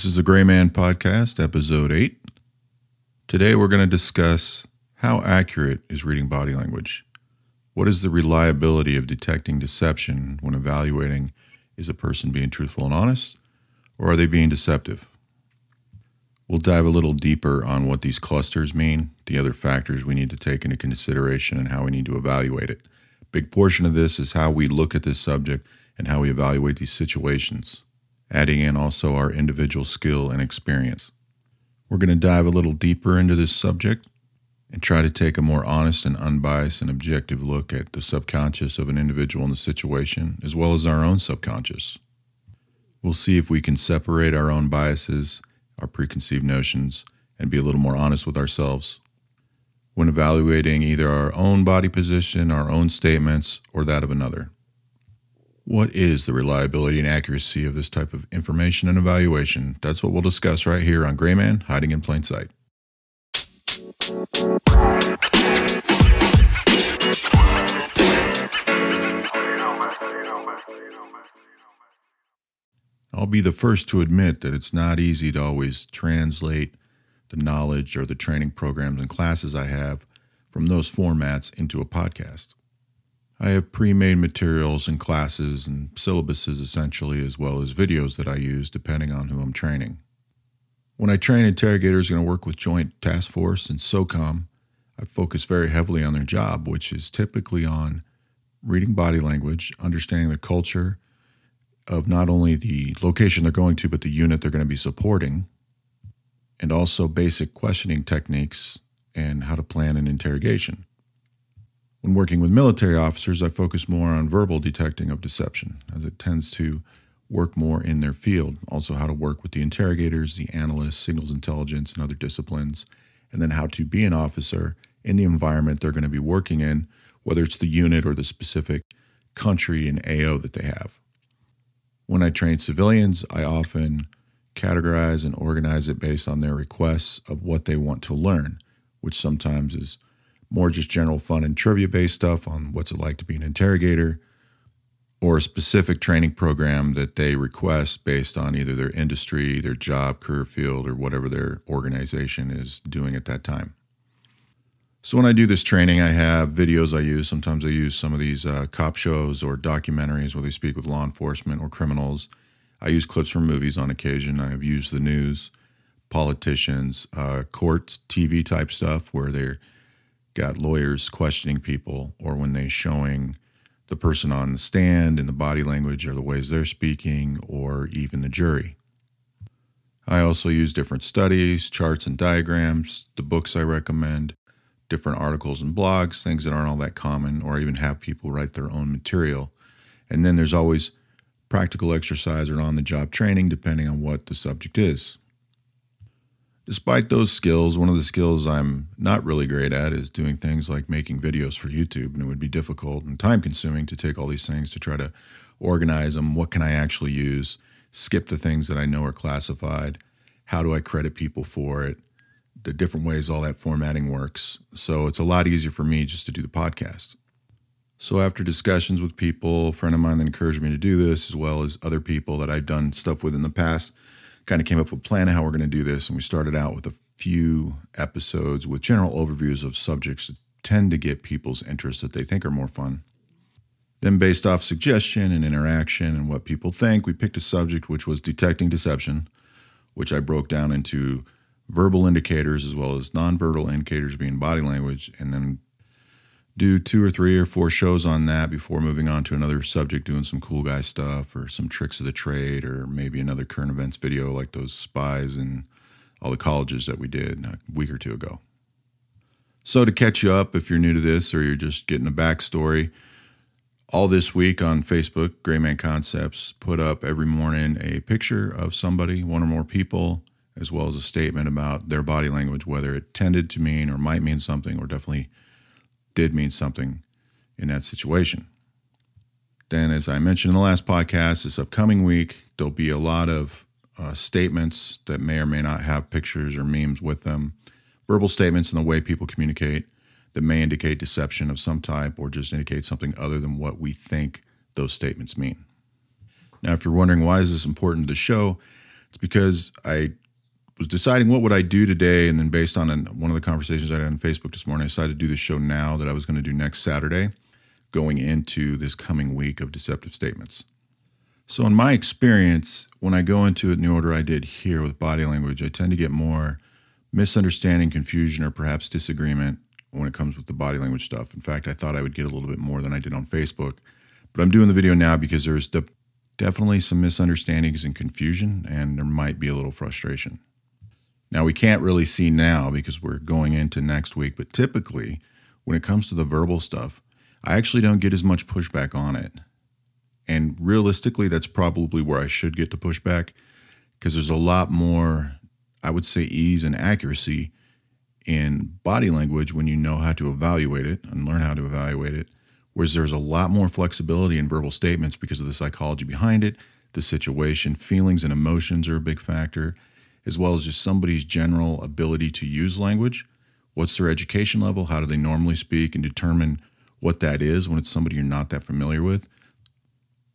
This is the Gray Man Podcast, episode 8. Today we're going to discuss how accurate is reading body language. What is the reliability of detecting deception when evaluating is a person being truthful and honest, or are they being deceptive? We'll dive a little deeper on what these clusters mean, the other factors we need to take into consideration, and how we need to evaluate it. Big portion of this is how we look at this subject and how we evaluate these situations adding in also our individual skill and experience. We're going to dive a little deeper into this subject and try to take a more honest and unbiased and objective look at the subconscious of an individual in the situation, as well as our own subconscious. We'll see if we can separate our own biases, our preconceived notions, and be a little more honest with ourselves when evaluating either our own body position, our own statements, or that of another. What is the reliability and accuracy of this type of information and evaluation? That's what we'll discuss right here on Grayman Hiding in Plain Sight. I'll be the first to admit that it's not easy to always translate the knowledge or the training programs and classes I have from those formats into a podcast. I have pre made materials and classes and syllabuses essentially, as well as videos that I use depending on who I'm training. When I train interrogators going to work with Joint Task Force and SOCOM, I focus very heavily on their job, which is typically on reading body language, understanding the culture of not only the location they're going to, but the unit they're going to be supporting, and also basic questioning techniques and how to plan an interrogation. When working with military officers, I focus more on verbal detecting of deception, as it tends to work more in their field. Also, how to work with the interrogators, the analysts, signals intelligence, and other disciplines, and then how to be an officer in the environment they're going to be working in, whether it's the unit or the specific country and AO that they have. When I train civilians, I often categorize and organize it based on their requests of what they want to learn, which sometimes is more just general fun and trivia based stuff on what's it like to be an interrogator, or a specific training program that they request based on either their industry, their job, career field, or whatever their organization is doing at that time. So when I do this training, I have videos I use. Sometimes I use some of these uh, cop shows or documentaries where they speak with law enforcement or criminals. I use clips from movies on occasion. I have used the news, politicians, uh, court TV type stuff where they're got lawyers questioning people or when they're showing the person on the stand and the body language or the ways they're speaking or even the jury. I also use different studies, charts, and diagrams, the books I recommend, different articles and blogs, things that aren't all that common, or even have people write their own material. And then there's always practical exercise or on the job training, depending on what the subject is. Despite those skills, one of the skills I'm not really great at is doing things like making videos for YouTube. And it would be difficult and time consuming to take all these things to try to organize them. What can I actually use? Skip the things that I know are classified. How do I credit people for it? The different ways all that formatting works. So it's a lot easier for me just to do the podcast. So after discussions with people, a friend of mine that encouraged me to do this, as well as other people that I've done stuff with in the past, kind of came up with a plan of how we're going to do this. And we started out with a few episodes with general overviews of subjects that tend to get people's interest that they think are more fun. Then, based off suggestion and interaction and what people think, we picked a subject which was detecting deception, which I broke down into verbal indicators as well as nonverbal indicators being body language, and then do two or three or four shows on that before moving on to another subject, doing some cool guy stuff or some tricks of the trade or maybe another current events video like those spies and all the colleges that we did a week or two ago. So, to catch you up, if you're new to this or you're just getting a backstory, all this week on Facebook, Grayman Concepts put up every morning a picture of somebody, one or more people, as well as a statement about their body language, whether it tended to mean or might mean something or definitely did mean something in that situation. Then, as I mentioned in the last podcast, this upcoming week, there'll be a lot of uh, statements that may or may not have pictures or memes with them, verbal statements in the way people communicate that may indicate deception of some type or just indicate something other than what we think those statements mean. Now, if you're wondering why is this important to the show, It's because I was deciding what would I do today, and then based on an, one of the conversations I had on Facebook this morning, I decided to do the show now that I was going to do next Saturday, going into this coming week of deceptive statements. So, in my experience, when I go into it in the order I did here with body language, I tend to get more misunderstanding, confusion, or perhaps disagreement when it comes with the body language stuff. In fact, I thought I would get a little bit more than I did on Facebook. But I'm doing the video now because there's de- definitely some misunderstandings and confusion, and there might be a little frustration. Now, we can't really see now because we're going into next week, but typically, when it comes to the verbal stuff, I actually don't get as much pushback on it. And realistically, that's probably where I should get the pushback because there's a lot more, I would say, ease and accuracy in body language when you know how to evaluate it and learn how to evaluate it. Whereas there's a lot more flexibility in verbal statements because of the psychology behind it, the situation, feelings and emotions are a big factor as well as just somebody's general ability to use language. What's their education level? How do they normally speak? And determine what that is when it's somebody you're not that familiar with.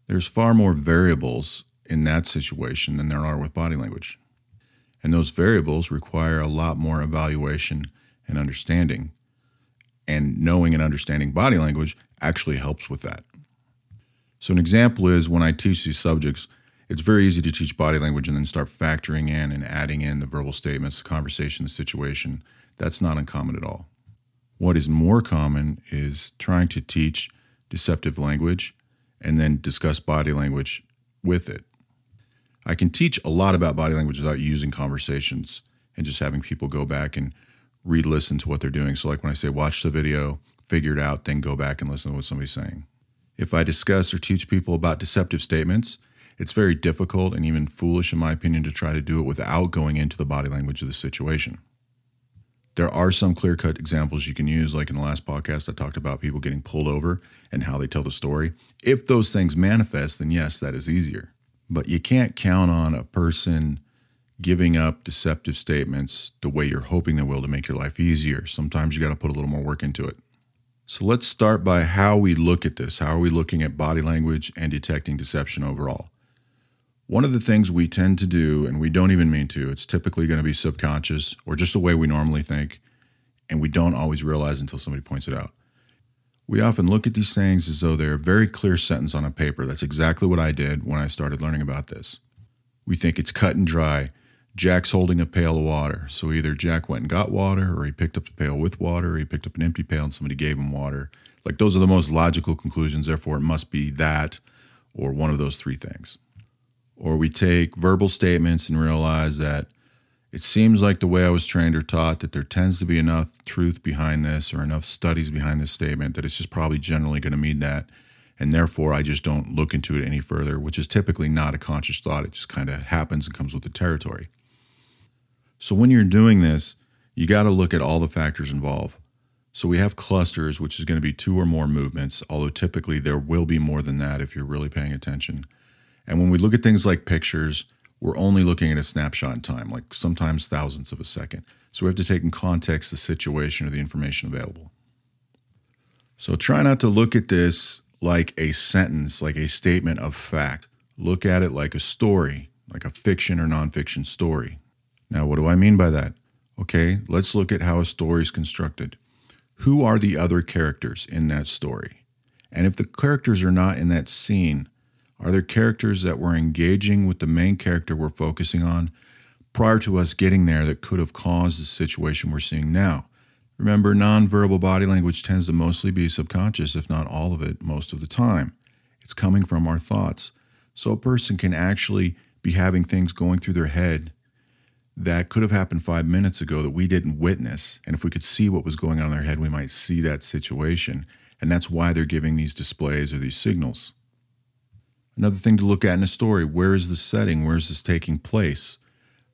There's far more variables in that situation than there are with body language. And those variables require a lot more evaluation and understanding. And knowing and understanding body language actually helps with that. So, an example is when I teach these subjects, it's very easy to teach body language and then start factoring in and adding in the verbal statements, the conversation, the situation. That's not uncommon at all. What is more common is trying to teach deceptive language and then discuss body language with it. I can teach a lot about body language without using conversations and just having people go back and re listen to what they're doing. So, like when I say watch the video, figure it out, then go back and listen to what somebody's saying. If I discuss or teach people about deceptive statements, it's very difficult and even foolish, in my opinion, to try to do it without going into the body language of the situation. There are some clear cut examples you can use, like in the last podcast, I talked about people getting pulled over and how they tell the story. If those things manifest, then yes, that is easier. But you can't count on a person giving up deceptive statements the way you're hoping they will to make your life easier. Sometimes you got to put a little more work into it. So let's start by how we look at this. How are we looking at body language and detecting deception overall? One of the things we tend to do, and we don't even mean to, it's typically going to be subconscious or just the way we normally think, and we don't always realize until somebody points it out. We often look at these things as though they're a very clear sentence on a paper. That's exactly what I did when I started learning about this. We think it's cut and dry. Jack's holding a pail of water. So either Jack went and got water, or he picked up the pail with water, or he picked up an empty pail and somebody gave him water. Like those are the most logical conclusions. Therefore, it must be that or one of those three things or we take verbal statements and realize that it seems like the way I was trained or taught that there tends to be enough truth behind this or enough studies behind this statement that it's just probably generally going to mean that. And therefore, I just don't look into it any further, which is typically not a conscious thought. It just kind of happens and comes with the territory. So, when you're doing this, you got to look at all the factors involved. So, we have clusters, which is going to be two or more movements, although typically there will be more than that if you're really paying attention. And when we look at things like pictures, we're only looking at a snapshot in time, like sometimes thousandths of a second. So we have to take in context the situation or the information available. So try not to look at this like a sentence, like a statement of fact. Look at it like a story, like a fiction or nonfiction story. Now, what do I mean by that? Okay, let's look at how a story is constructed. Who are the other characters in that story? And if the characters are not in that scene, are there characters that were engaging with the main character we're focusing on prior to us getting there that could have caused the situation we're seeing now? Remember, nonverbal body language tends to mostly be subconscious, if not all of it, most of the time. It's coming from our thoughts. So a person can actually be having things going through their head that could have happened five minutes ago that we didn't witness. And if we could see what was going on in their head, we might see that situation. And that's why they're giving these displays or these signals. Another thing to look at in a story where is the setting? Where is this taking place?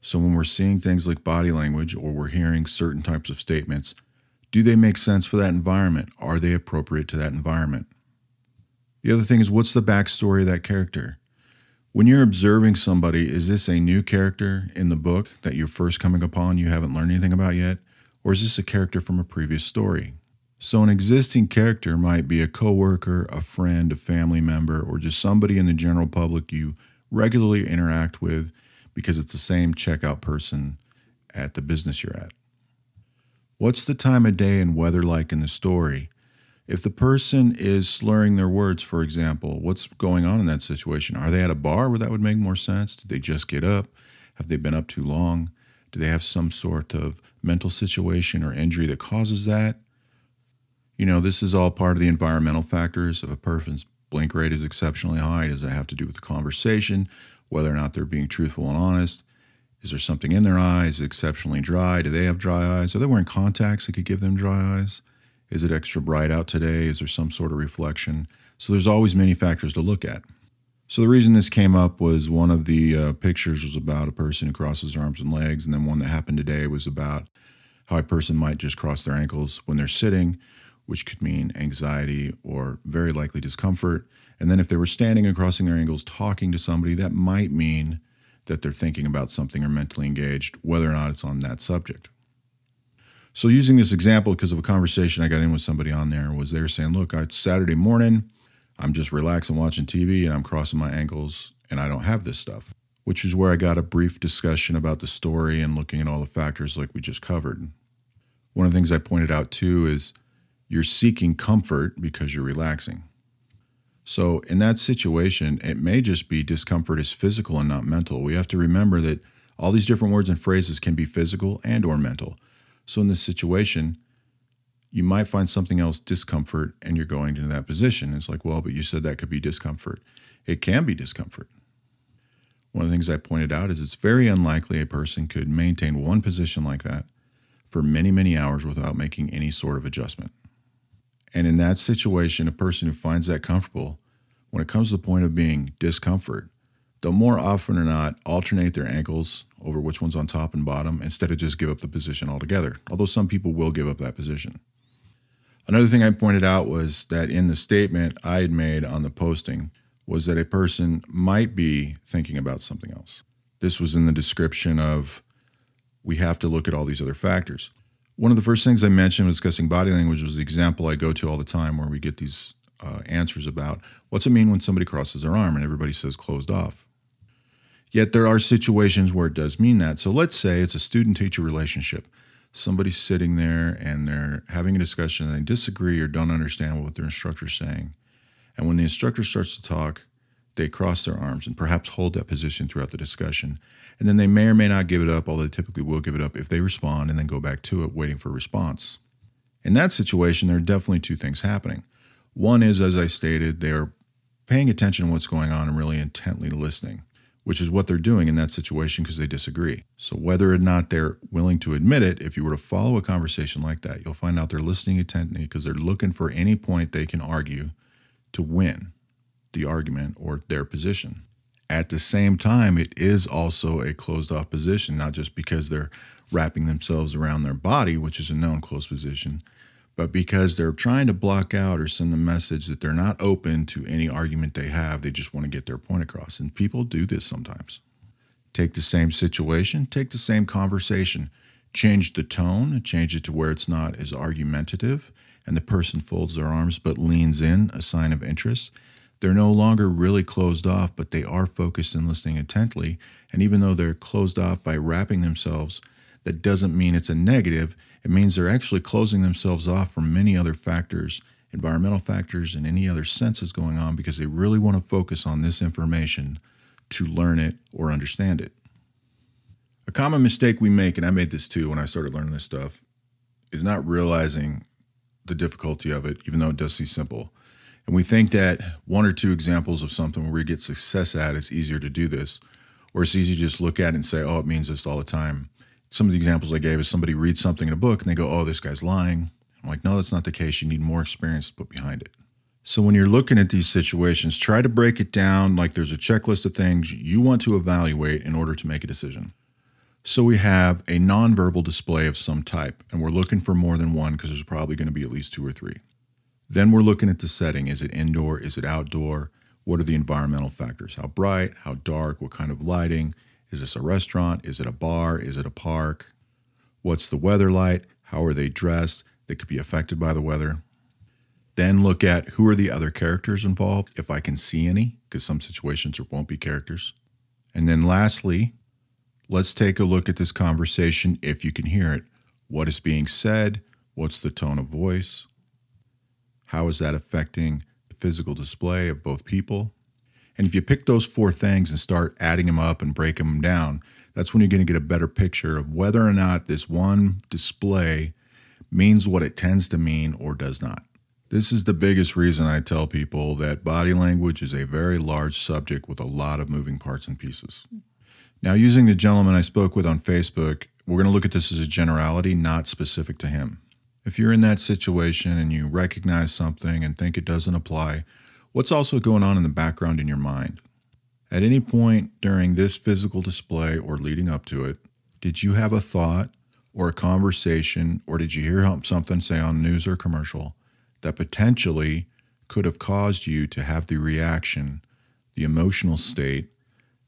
So, when we're seeing things like body language or we're hearing certain types of statements, do they make sense for that environment? Are they appropriate to that environment? The other thing is, what's the backstory of that character? When you're observing somebody, is this a new character in the book that you're first coming upon, you haven't learned anything about yet? Or is this a character from a previous story? So, an existing character might be a coworker, a friend, a family member, or just somebody in the general public you regularly interact with. because it's the same checkout person at the business you're at. What's the time of day and weather like in the story? If the person is slurring their words, for example, what's going on in that situation? Are they at a bar where that would make more sense? Did they just get up? Have they been up too long? Do they have some sort of mental situation or injury that causes that? You know, this is all part of the environmental factors. If a person's blink rate is exceptionally high, does that have to do with the conversation, whether or not they're being truthful and honest? Is there something in their eyes exceptionally dry? Do they have dry eyes? Are they wearing contacts that could give them dry eyes? Is it extra bright out today? Is there some sort of reflection? So there's always many factors to look at. So the reason this came up was one of the uh, pictures was about a person who crosses arms and legs, and then one that happened today was about how a person might just cross their ankles when they're sitting, which could mean anxiety or very likely discomfort. And then if they were standing and crossing their ankles talking to somebody, that might mean that they're thinking about something or mentally engaged, whether or not it's on that subject. So, using this example because of a conversation I got in with somebody on there, was they were saying, Look, it's Saturday morning, I'm just relaxing watching TV and I'm crossing my ankles and I don't have this stuff, which is where I got a brief discussion about the story and looking at all the factors like we just covered. One of the things I pointed out too is you're seeking comfort because you're relaxing. So, in that situation, it may just be discomfort is physical and not mental. We have to remember that all these different words and phrases can be physical and or mental. So, in this situation, you might find something else discomfort and you're going into that position. It's like, well, but you said that could be discomfort. It can be discomfort. One of the things I pointed out is it's very unlikely a person could maintain one position like that for many, many hours without making any sort of adjustment. And in that situation, a person who finds that comfortable, when it comes to the point of being discomfort, they'll more often or not alternate their ankles over which one's on top and bottom instead of just give up the position altogether. Although some people will give up that position. Another thing I pointed out was that in the statement I had made on the posting was that a person might be thinking about something else. This was in the description of we have to look at all these other factors. One of the first things I mentioned when discussing body language was the example I go to all the time where we get these uh, answers about what's it mean when somebody crosses their arm and everybody says closed off. Yet there are situations where it does mean that. So let's say it's a student teacher relationship. Somebody's sitting there and they're having a discussion and they disagree or don't understand what their instructor's saying. And when the instructor starts to talk, they cross their arms and perhaps hold that position throughout the discussion. And then they may or may not give it up, although they typically will give it up if they respond and then go back to it, waiting for a response. In that situation, there are definitely two things happening. One is, as I stated, they are paying attention to what's going on and really intently listening, which is what they're doing in that situation because they disagree. So, whether or not they're willing to admit it, if you were to follow a conversation like that, you'll find out they're listening intently because they're looking for any point they can argue to win the argument or their position. At the same time, it is also a closed off position, not just because they're wrapping themselves around their body, which is a known closed position, but because they're trying to block out or send the message that they're not open to any argument they have. They just want to get their point across. And people do this sometimes. Take the same situation, take the same conversation, change the tone, change it to where it's not as argumentative, and the person folds their arms but leans in, a sign of interest they're no longer really closed off, but they are focused and listening intently. And even though they're closed off by wrapping themselves, that doesn't mean it's a negative. It means they're actually closing themselves off from many other factors, environmental factors, and any other senses going on because they really want to focus on this information to learn it or understand it. A common mistake we make, and I made this too when I started learning this stuff, is not realizing the difficulty of it, even though it does seem simple. And we think that one or two examples of something where we get success at, it's easier to do this. Or it's easy to just look at it and say, oh, it means this all the time. Some of the examples I gave is somebody reads something in a book and they go, oh, this guy's lying. I'm like, no, that's not the case. You need more experience to put behind it. So when you're looking at these situations, try to break it down like there's a checklist of things you want to evaluate in order to make a decision. So we have a nonverbal display of some type, and we're looking for more than one because there's probably going to be at least two or three. Then we're looking at the setting. Is it indoor? Is it outdoor? What are the environmental factors? How bright? How dark? What kind of lighting? Is this a restaurant? Is it a bar? Is it a park? What's the weather like? How are they dressed? They could be affected by the weather. Then look at who are the other characters involved, if I can see any, because some situations there won't be characters. And then lastly, let's take a look at this conversation if you can hear it. What is being said? What's the tone of voice? How is that affecting the physical display of both people? And if you pick those four things and start adding them up and breaking them down, that's when you're going to get a better picture of whether or not this one display means what it tends to mean or does not. This is the biggest reason I tell people that body language is a very large subject with a lot of moving parts and pieces. Now, using the gentleman I spoke with on Facebook, we're going to look at this as a generality, not specific to him. If you're in that situation and you recognize something and think it doesn't apply, what's also going on in the background in your mind? At any point during this physical display or leading up to it, did you have a thought or a conversation, or did you hear something say on news or commercial that potentially could have caused you to have the reaction, the emotional state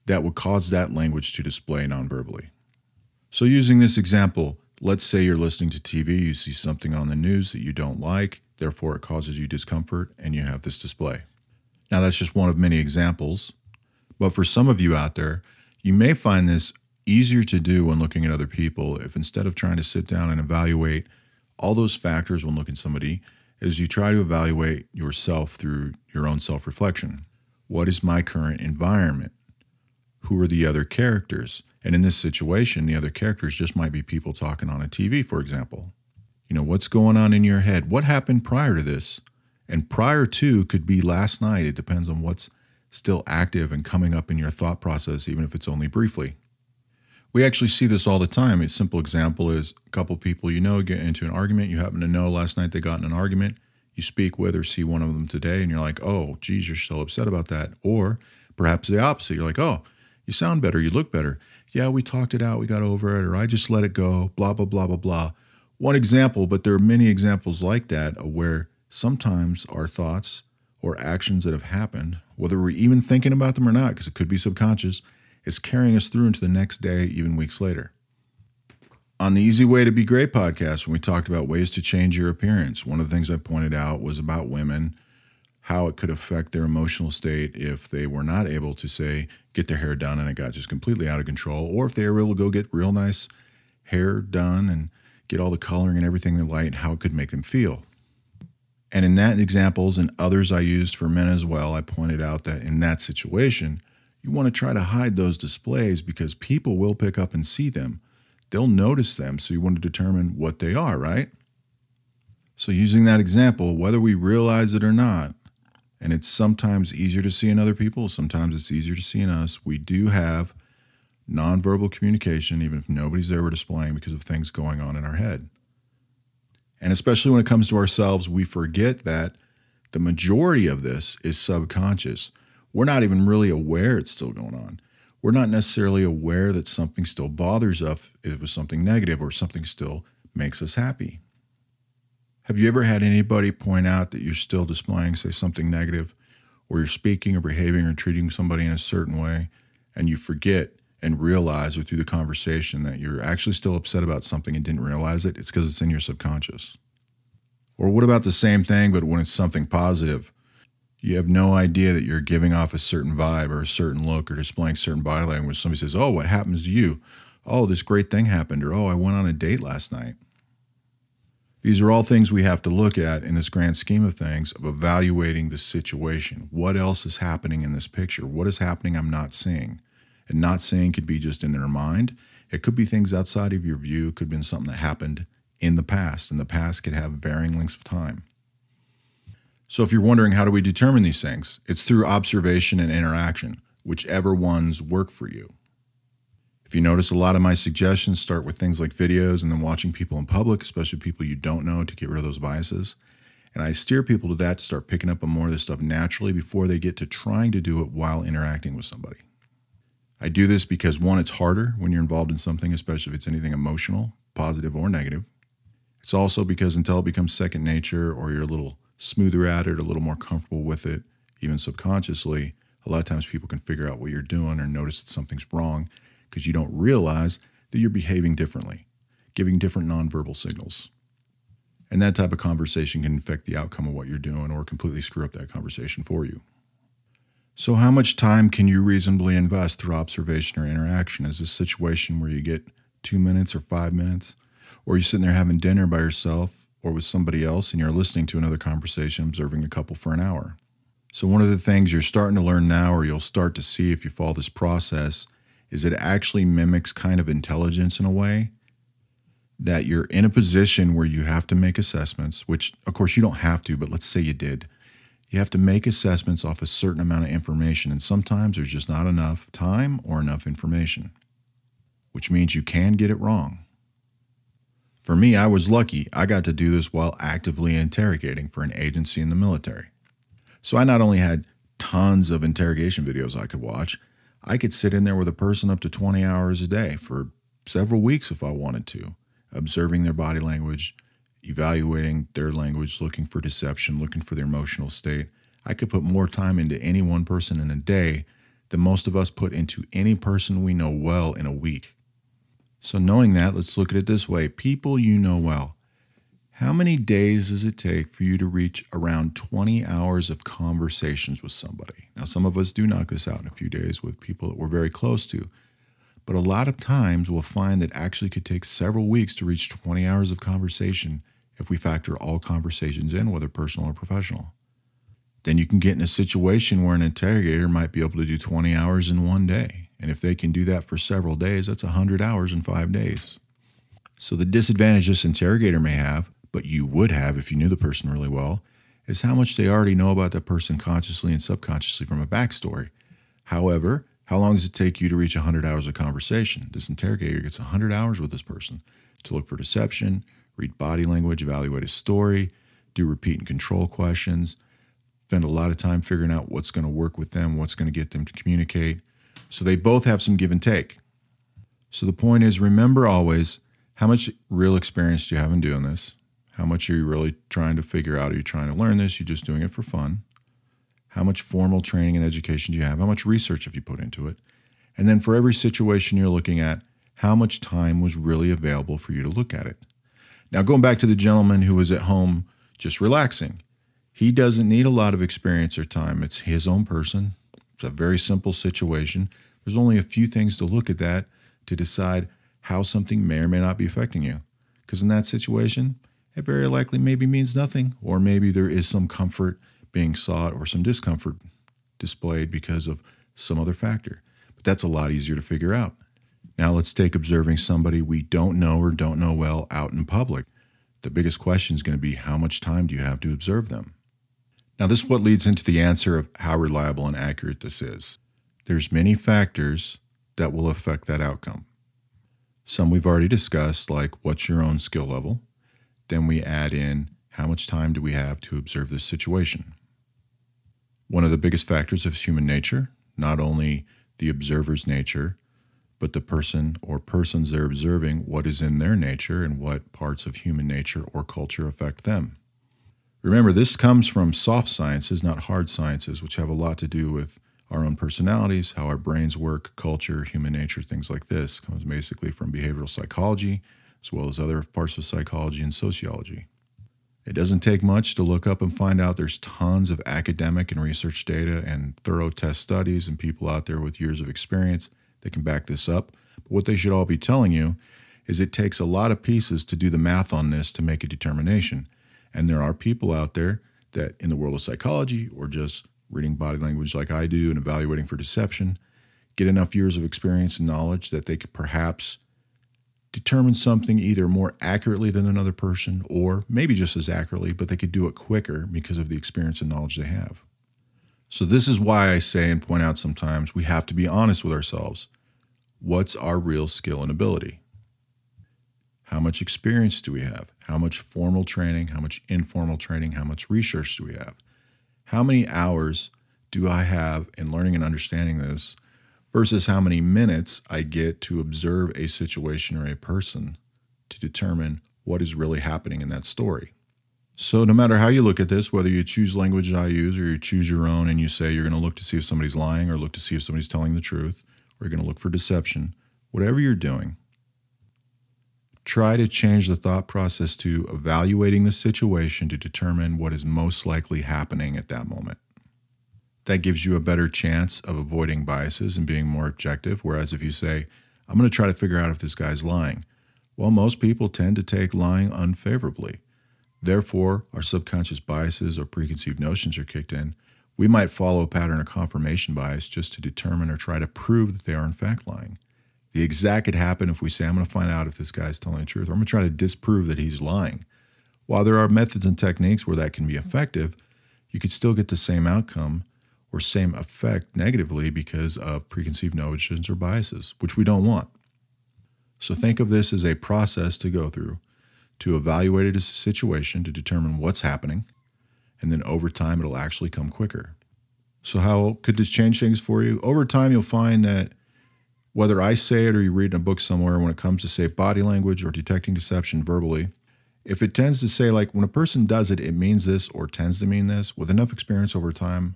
that would cause that language to display nonverbally. So, using this example, let's say you're listening to TV, you see something on the news that you don't like, therefore it causes you discomfort, and you have this display. Now, that's just one of many examples, but for some of you out there, you may find this easier to do when looking at other people if instead of trying to sit down and evaluate all those factors when looking at somebody, is you try to evaluate yourself through your own self reflection. What is my current environment? who are the other characters. And in this situation, the other characters just might be people talking on a TV, for example. You know, what's going on in your head? What happened prior to this? And prior to could be last night. It depends on what's still active and coming up in your thought process, even if it's only briefly. We actually see this all the time. A simple example is a couple people you know get into an argument. You happen to know last night they got in an argument. You speak with or see one of them today, and you're like, oh, geez, you're still upset about that. Or perhaps the opposite. You're like, oh, you sound better. You look better. Yeah, we talked it out. We got over it, or I just let it go. Blah, blah, blah, blah, blah. One example, but there are many examples like that where sometimes our thoughts or actions that have happened, whether we're even thinking about them or not, because it could be subconscious, is carrying us through into the next day, even weeks later. On the Easy Way to Be Great podcast, when we talked about ways to change your appearance, one of the things I pointed out was about women how it could affect their emotional state if they were not able to say get their hair done and it got just completely out of control or if they were able to go get real nice hair done and get all the coloring and everything they like and how it could make them feel. And in that examples and others i used for men as well i pointed out that in that situation you want to try to hide those displays because people will pick up and see them. They'll notice them so you want to determine what they are right? So using that example whether we realize it or not and it's sometimes easier to see in other people, sometimes it's easier to see in us. We do have nonverbal communication, even if nobody's ever displaying because of things going on in our head. And especially when it comes to ourselves, we forget that the majority of this is subconscious. We're not even really aware it's still going on. We're not necessarily aware that something still bothers us if it was something negative or something still makes us happy. Have you ever had anybody point out that you're still displaying, say, something negative, or you're speaking or behaving or treating somebody in a certain way, and you forget and realize or through the conversation that you're actually still upset about something and didn't realize it? It's because it's in your subconscious. Or what about the same thing, but when it's something positive? You have no idea that you're giving off a certain vibe or a certain look or displaying certain body language. Somebody says, Oh, what happens to you? Oh, this great thing happened. Or, Oh, I went on a date last night. These are all things we have to look at in this grand scheme of things of evaluating the situation. What else is happening in this picture? What is happening I'm not seeing? And not seeing could be just in their mind. It could be things outside of your view. It could have been something that happened in the past, and the past could have varying lengths of time. So, if you're wondering how do we determine these things, it's through observation and interaction, whichever ones work for you. If you notice, a lot of my suggestions start with things like videos and then watching people in public, especially people you don't know, to get rid of those biases. And I steer people to that to start picking up on more of this stuff naturally before they get to trying to do it while interacting with somebody. I do this because one, it's harder when you're involved in something, especially if it's anything emotional, positive or negative. It's also because until it becomes second nature or you're a little smoother at it, a little more comfortable with it, even subconsciously, a lot of times people can figure out what you're doing or notice that something's wrong because you don't realize that you're behaving differently, giving different nonverbal signals. And that type of conversation can affect the outcome of what you're doing or completely screw up that conversation for you. So, how much time can you reasonably invest through observation or interaction? Is this a situation where you get two minutes or five minutes? Or you're sitting there having dinner by yourself or with somebody else and you're listening to another conversation, observing a couple for an hour? So, one of the things you're starting to learn now, or you'll start to see if you follow this process, is it actually mimics kind of intelligence in a way that you're in a position where you have to make assessments, which of course you don't have to, but let's say you did. You have to make assessments off a certain amount of information, and sometimes there's just not enough time or enough information, which means you can get it wrong. For me, I was lucky. I got to do this while actively interrogating for an agency in the military. So I not only had tons of interrogation videos I could watch, I could sit in there with a person up to 20 hours a day for several weeks if I wanted to, observing their body language, evaluating their language, looking for deception, looking for their emotional state. I could put more time into any one person in a day than most of us put into any person we know well in a week. So, knowing that, let's look at it this way people you know well. How many days does it take for you to reach around 20 hours of conversations with somebody? Now, some of us do knock this out in a few days with people that we're very close to, but a lot of times we'll find that actually could take several weeks to reach 20 hours of conversation if we factor all conversations in, whether personal or professional. Then you can get in a situation where an interrogator might be able to do 20 hours in one day. And if they can do that for several days, that's 100 hours in five days. So the disadvantage this interrogator may have, but you would have if you knew the person really well, is how much they already know about that person consciously and subconsciously from a backstory. However, how long does it take you to reach 100 hours of conversation? This interrogator gets 100 hours with this person to look for deception, read body language, evaluate a story, do repeat and control questions, spend a lot of time figuring out what's going to work with them, what's going to get them to communicate. So they both have some give and take. So the point is remember always how much real experience do you have in doing this? How much are you really trying to figure out? Are you trying to learn this? You're just doing it for fun. How much formal training and education do you have? How much research have you put into it? And then for every situation you're looking at, how much time was really available for you to look at it? Now, going back to the gentleman who was at home just relaxing, he doesn't need a lot of experience or time. It's his own person. It's a very simple situation. There's only a few things to look at that to decide how something may or may not be affecting you. Because in that situation, it very likely maybe means nothing, or maybe there is some comfort being sought or some discomfort displayed because of some other factor. But that's a lot easier to figure out. Now let's take observing somebody we don't know or don't know well out in public. The biggest question is going to be how much time do you have to observe them? Now this is what leads into the answer of how reliable and accurate this is. There's many factors that will affect that outcome. Some we've already discussed like what's your own skill level? Then we add in how much time do we have to observe this situation? One of the biggest factors of human nature, not only the observer's nature, but the person or persons they're observing, what is in their nature and what parts of human nature or culture affect them. Remember, this comes from soft sciences, not hard sciences, which have a lot to do with our own personalities, how our brains work, culture, human nature, things like this. It comes basically from behavioral psychology, as well as other parts of psychology and sociology. It doesn't take much to look up and find out there's tons of academic and research data and thorough test studies and people out there with years of experience that can back this up. But what they should all be telling you is it takes a lot of pieces to do the math on this to make a determination. And there are people out there that, in the world of psychology or just reading body language like I do and evaluating for deception, get enough years of experience and knowledge that they could perhaps determine something either more accurately than another person or maybe just as accurately, but they could do it quicker because of the experience and knowledge they have. So, this is why I say and point out sometimes we have to be honest with ourselves. What's our real skill and ability? How much experience do we have? How much formal training? How much informal training? How much research do we have? How many hours do I have in learning and understanding this versus how many minutes I get to observe a situation or a person to determine what is really happening in that story? So, no matter how you look at this, whether you choose language that I use or you choose your own and you say you're going to look to see if somebody's lying or look to see if somebody's telling the truth or you're going to look for deception, whatever you're doing, try to change the thought process to evaluating the situation to determine what is most likely happening at that moment. That gives you a better chance of avoiding biases and being more objective. Whereas if you say, I'm going to try to figure out if this guy's lying, well, most people tend to take lying unfavorably. Therefore, our subconscious biases or preconceived notions are kicked in. We might follow a pattern of confirmation bias just to determine or try to prove that they are in fact lying. The exact could happen if we say, I'm going to find out if this guy's telling the truth, or I'm going to try to disprove that he's lying. While there are methods and techniques where that can be effective, you could still get the same outcome or same effect negatively because of preconceived notions or biases, which we don't want. So think of this as a process to go through to evaluate a situation to determine what's happening, and then over time it'll actually come quicker. So, how could this change things for you? Over time, you'll find that whether I say it or you read in a book somewhere, when it comes to, say, body language or detecting deception verbally, if it tends to say, like, when a person does it, it means this or tends to mean this, with enough experience over time,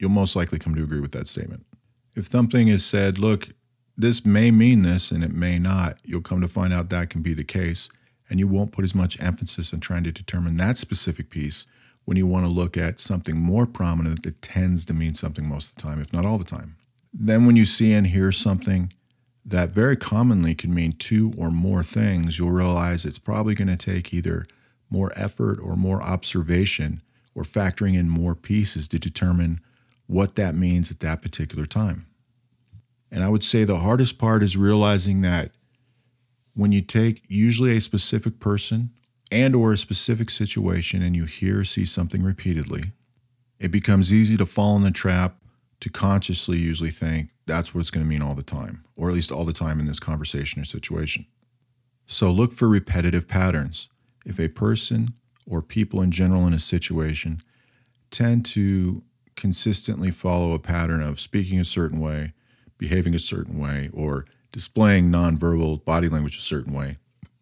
you'll most likely come to agree with that statement. If something is said, look, this may mean this and it may not, you'll come to find out that can be the case. And you won't put as much emphasis on trying to determine that specific piece when you want to look at something more prominent that tends to mean something most of the time, if not all the time. Then, when you see and hear something that very commonly can mean two or more things, you'll realize it's probably going to take either more effort or more observation or factoring in more pieces to determine what that means at that particular time. And I would say the hardest part is realizing that when you take usually a specific person and or a specific situation and you hear or see something repeatedly, it becomes easy to fall in the trap to consciously usually think that's what it's going to mean all the time, or at least all the time in this conversation or situation. So look for repetitive patterns. If a person or people in general in a situation tend to consistently follow a pattern of speaking a certain way, behaving a certain way, or displaying nonverbal body language a certain way,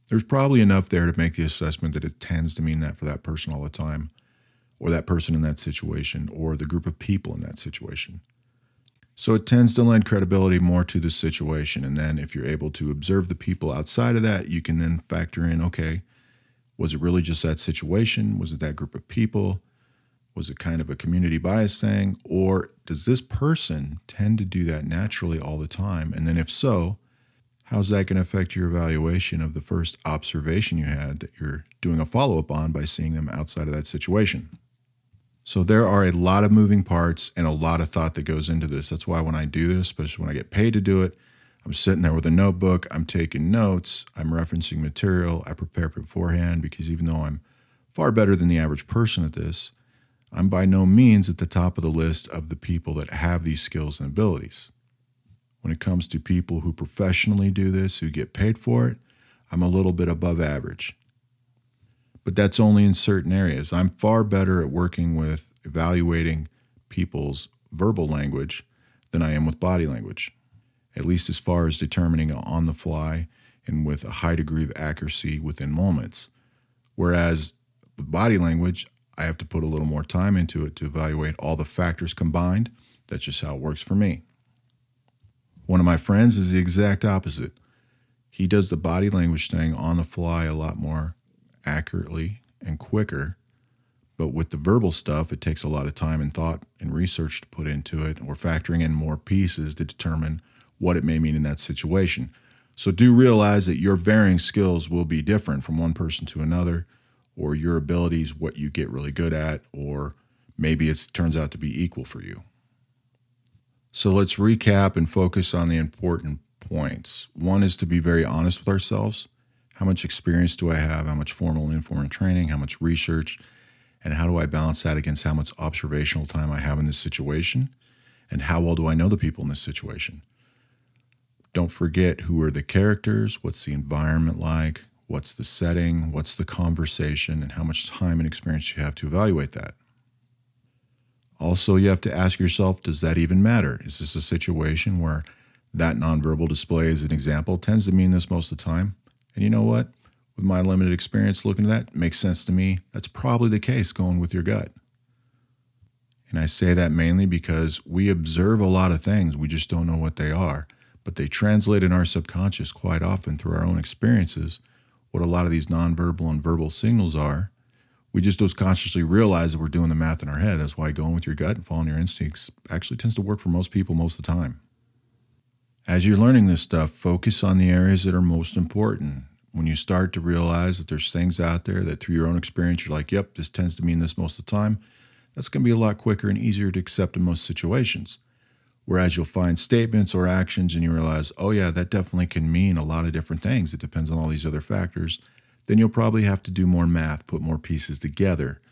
there's probably enough there to make the assessment that it tends to mean that for that person all the time, or that person in that situation, or the group of people in that situation. So it tends to lend credibility more to the situation. And then if you're able to observe the people outside of that, you can then factor in okay, was it really just that situation? Was it that group of people? Was it kind of a community bias thing? Or does this person tend to do that naturally all the time? And then if so, how's that going to affect your evaluation of the first observation you had that you're doing a follow up on by seeing them outside of that situation? So there are a lot of moving parts and a lot of thought that goes into this. That's why when I do this, especially when I get paid to do it, I'm sitting there with a notebook, I'm taking notes, I'm referencing material, I prepare beforehand because even though I'm far better than the average person at this, I'm by no means at the top of the list of the people that have these skills and abilities. When it comes to people who professionally do this, who get paid for it, I'm a little bit above average. But that's only in certain areas. I'm far better at working with evaluating people's verbal language than I am with body language, at least as far as determining on the fly and with a high degree of accuracy within moments. Whereas with body language, I have to put a little more time into it to evaluate all the factors combined. That's just how it works for me. One of my friends is the exact opposite. He does the body language thing on the fly a lot more accurately and quicker. But with the verbal stuff, it takes a lot of time and thought and research to put into it. We're factoring in more pieces to determine what it may mean in that situation. So do realize that your varying skills will be different from one person to another or your abilities, what you get really good at, or maybe it turns out to be equal for you. So let's recap and focus on the important points. One is to be very honest with ourselves. How much experience do I have? How much formal and informal training? How much research? And how do I balance that against how much observational time I have in this situation? And how well do I know the people in this situation? Don't forget who are the characters, what's the environment like, What's the setting? What's the conversation? And how much time and experience you have to evaluate that? Also, you have to ask yourself does that even matter? Is this a situation where that nonverbal display, as an example, tends to mean this most of the time? And you know what? With my limited experience looking at that, makes sense to me. That's probably the case going with your gut. And I say that mainly because we observe a lot of things, we just don't know what they are, but they translate in our subconscious quite often through our own experiences what a lot of these nonverbal and verbal signals are, We just don't consciously realize that we're doing the math in our head. That's why going with your gut and following your instincts actually tends to work for most people most of the time. As you're learning this stuff, focus on the areas that are most important. When you start to realize that there's things out there that through your own experience, you're like, yep, this tends to mean this most of the time, that's going to be a lot quicker and easier to accept in most situations. Whereas you'll find statements or actions and you realize, oh, yeah, that definitely can mean a lot of different things. It depends on all these other factors. Then you'll probably have to do more math, put more pieces together.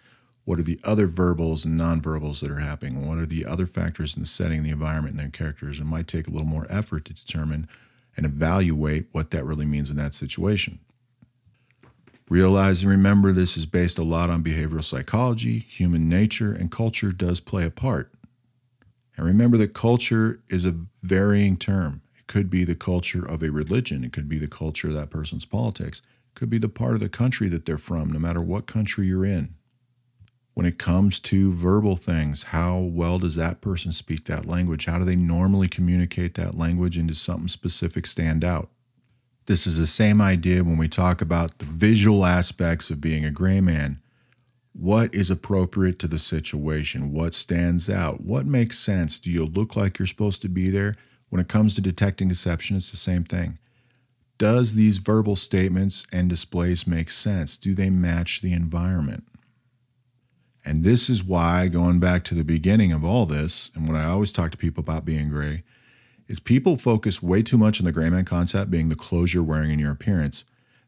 What are the other verbals and nonverbals that are happening? What are the other factors in the setting, the environment, and their characters? It might take a little more effort to determine and evaluate what that really means in that situation. Realize and remember this is based a lot on behavioral psychology, human nature, and culture does play a part. And remember that culture is a varying term. It could be the culture of a religion, it could be the culture of that person's politics, it could be the part of the country that they're from, no matter what country you're in. When it comes to verbal things, how well does that person speak that language? How do they normally communicate that language into something specific stand out? This is the same idea when we talk about the visual aspects of being a gray man. What is appropriate to the situation? What stands out? What makes sense? Do you look like you're supposed to be there? When it comes to detecting deception, it's the same thing. Does these verbal statements and displays make sense? Do they match the environment? And this is why, going back to the beginning of all this, and what I always talk to people about being gray, is people focus way too much on the gray man concept being the clothes you're wearing and your appearance.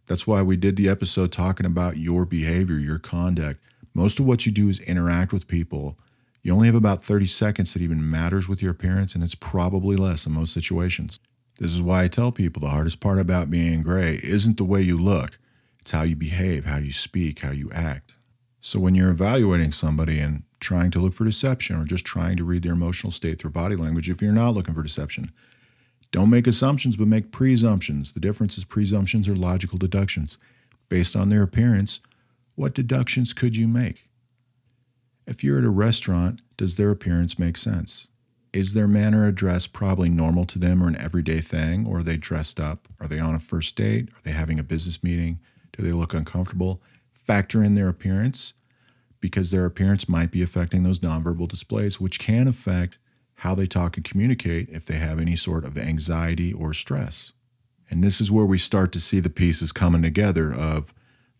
That's why we did the episode talking about your behavior, your conduct. Most of what you do is interact with people. You only have about 30 seconds that even matters with your appearance, and it's probably less in most situations. This is why I tell people the hardest part about being gray isn't the way you look, it's how you behave, how you speak, how you act. So when you're evaluating somebody and trying to look for deception or just trying to read their emotional state through body language, if you're not looking for deception, don't make assumptions, but make presumptions. The difference is presumptions are logical deductions. Based on their appearance, what deductions could you make? If you're at a restaurant, does their appearance make sense? Is their manner of dress probably normal to them or an everyday thing? Or are they dressed up? Are they on a first date? Are they having a business meeting? Do they look uncomfortable? Factor in their appearance because their appearance might be affecting those nonverbal displays, which can affect how they talk and communicate if they have any sort of anxiety or stress. And this is where we start to see the pieces coming together of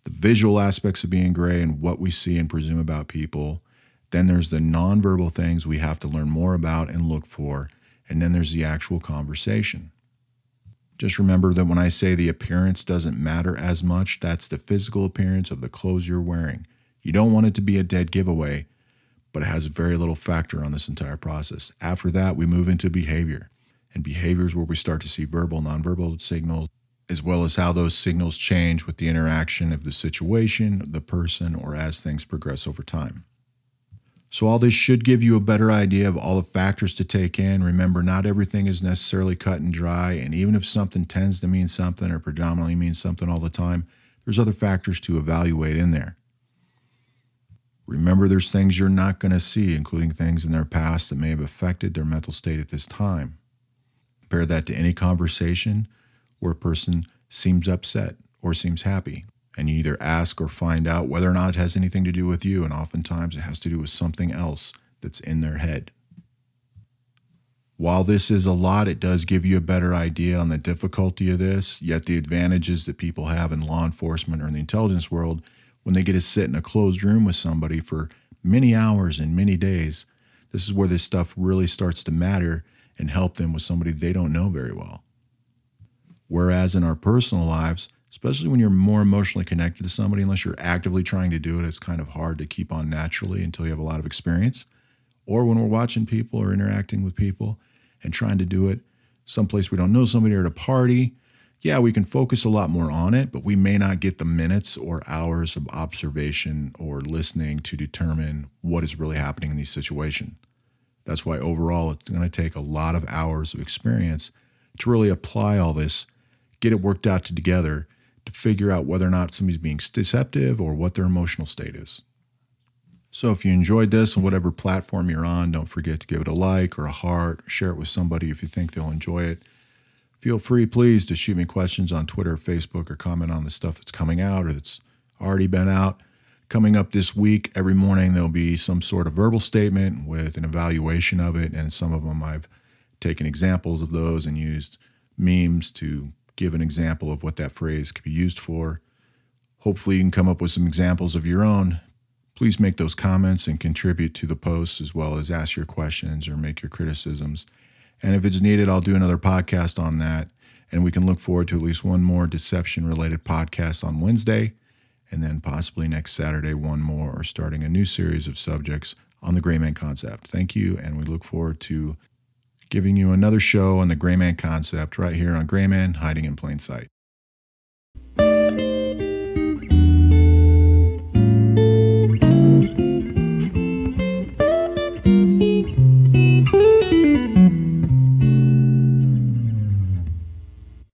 the visual aspects of being gray and what we see and presume about people. Then there's the nonverbal things we have to learn more about and look for. And then there's the actual conversation. Just remember that when I say the appearance doesn't matter as much, that's the physical appearance of the clothes you're wearing. You don't want it to be a dead giveaway, but it has very little factor on this entire process. After that, we move into behavior. And behavior is where we start to see verbal, nonverbal signals, as well as how those signals change with the interaction of the situation, the person, or as things progress over time. So, all this should give you a better idea of all the factors to take in. Remember, not everything is necessarily cut and dry. And even if something tends to mean something or predominantly means something all the time, there's other factors to evaluate in there. Remember, there's things you're not going to see, including things in their past that may have affected their mental state at this time. Compare that to any conversation where a person seems upset or seems happy. And you either ask or find out whether or not it has anything to do with you. And oftentimes it has to do with something else that's in their head. While this is a lot, it does give you a better idea on the difficulty of this, yet the advantages that people have in law enforcement or in the intelligence world when they get to sit in a closed room with somebody for many hours and many days, this is where this stuff really starts to matter and help them with somebody they don't know very well. Whereas in our personal lives, especially when you're more emotionally connected to somebody, unless you're actively trying to do it, it's kind of hard to keep on naturally until you have a lot of experience. Or when we're watching people or interacting with people and trying to do it someplace we don't know somebody or at a party yeah, we can focus a lot more on it, but we may not get the minutes or hours of observation or listening to determine what is really happening in these situations. That's why overall it's going to take a lot of hours of experience to really apply all this, get it worked out together to figure out whether or not somebody's being deceptive or what their emotional state is. So if you enjoyed this on whatever platform you're on, don't forget to give it a like or a heart, share it with somebody if you think they'll enjoy it. Feel free, please, to shoot me questions on Twitter or Facebook or comment on the stuff that's coming out or that's already been out. Coming up this week, every morning there'll be some sort of verbal statement with an evaluation of it, and some of them I've taken examples of those and used memes to give an example of what that phrase could be used for. Hopefully, you can come up with some examples of your own. Please make those comments and contribute to the post as well as ask your questions or make your criticisms. And if it's needed, I'll do another podcast on that. And we can look forward to at least one more deception related podcast on Wednesday. And then possibly next Saturday, one more, or starting a new series of subjects on the Gray Man concept. Thank you. And we look forward to giving you another show on the Gray Man concept right here on Gray Man Hiding in Plain Sight.